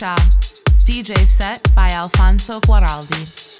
DJ set by Alfonso Guaraldi.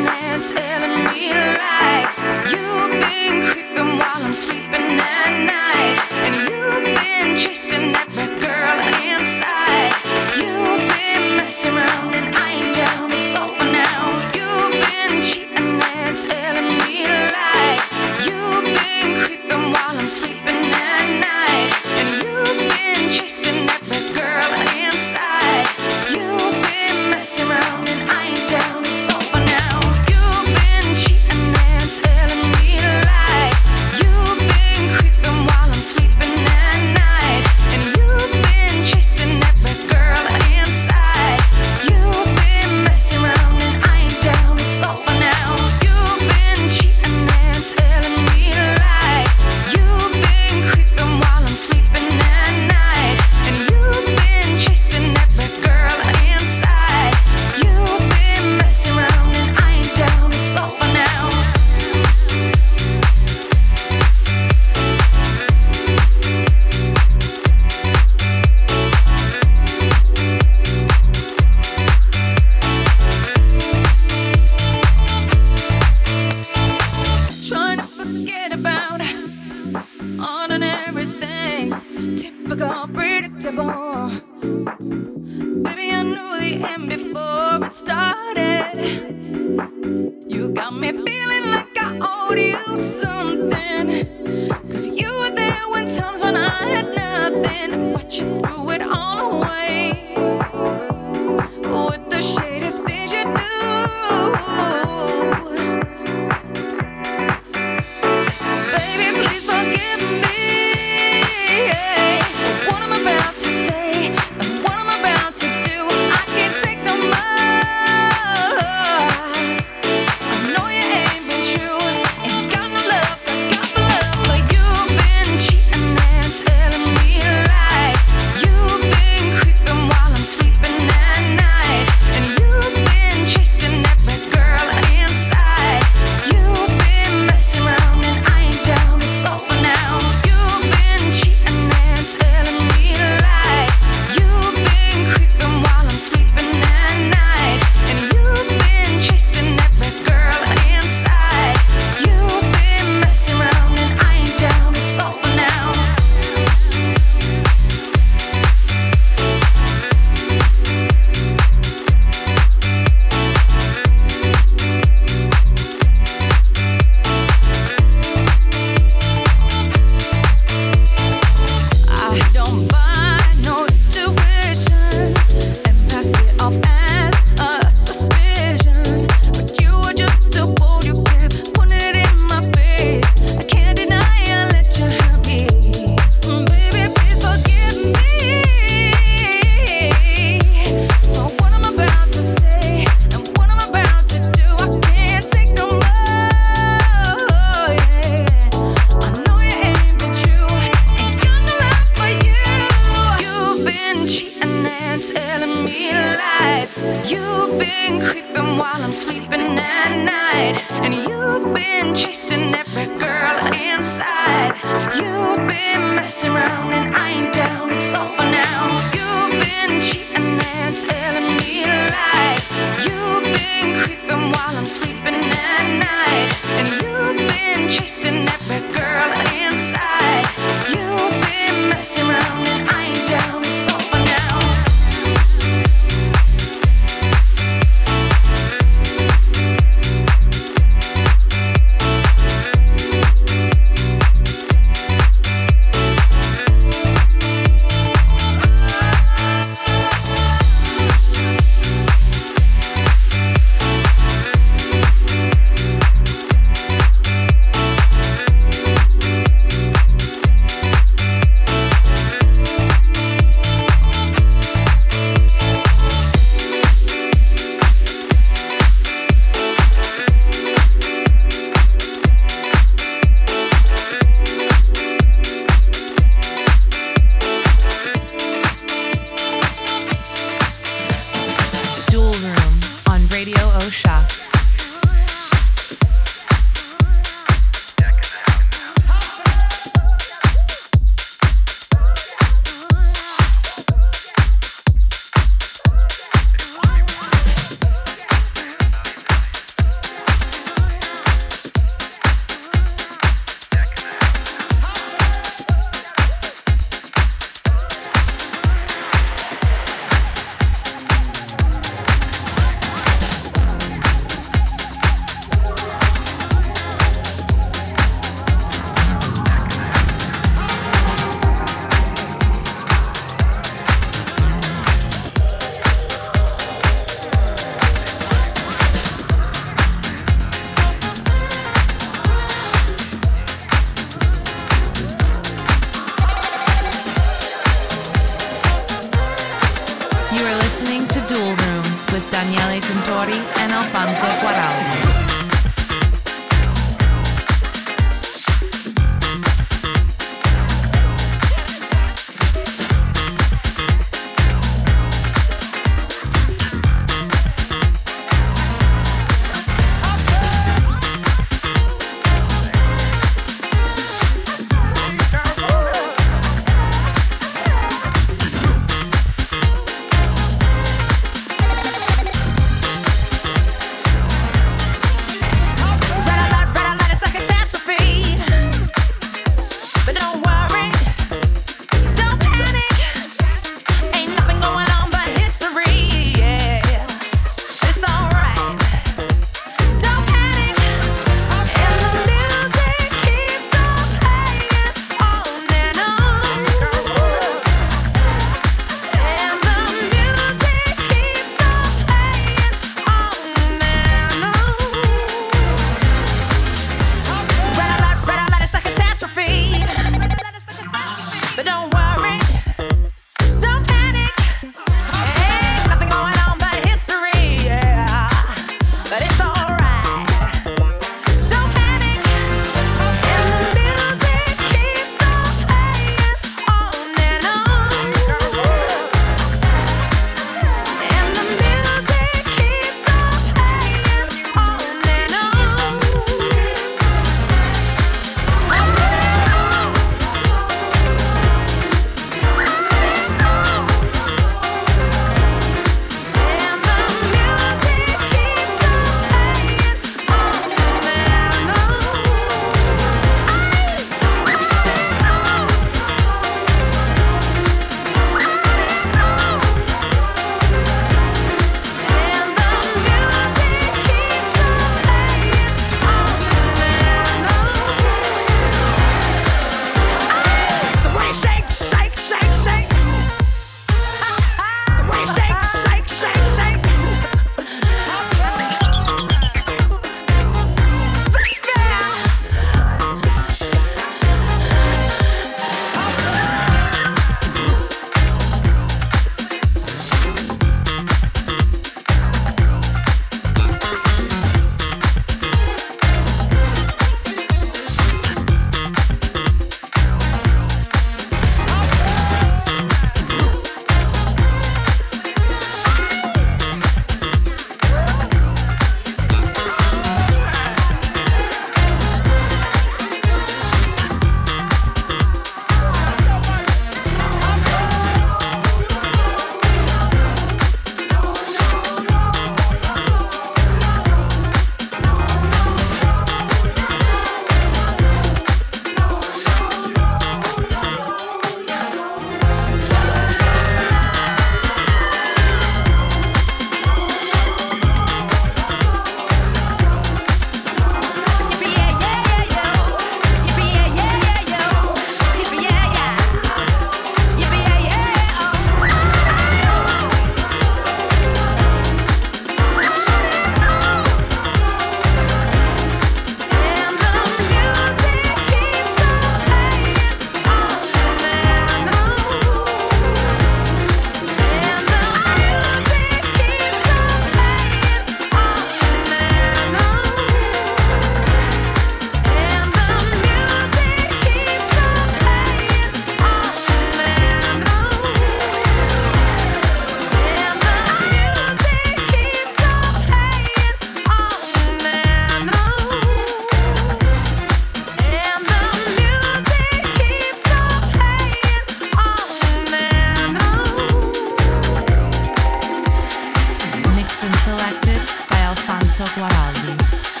and selected by Alfonso Guaraldi.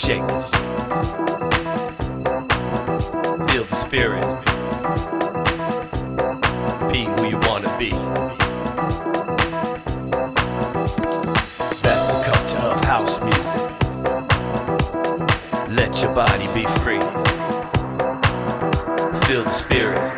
Shake. Feel the spirit. Be who you wanna be. That's the culture of house music. Let your body be free. Feel the spirit.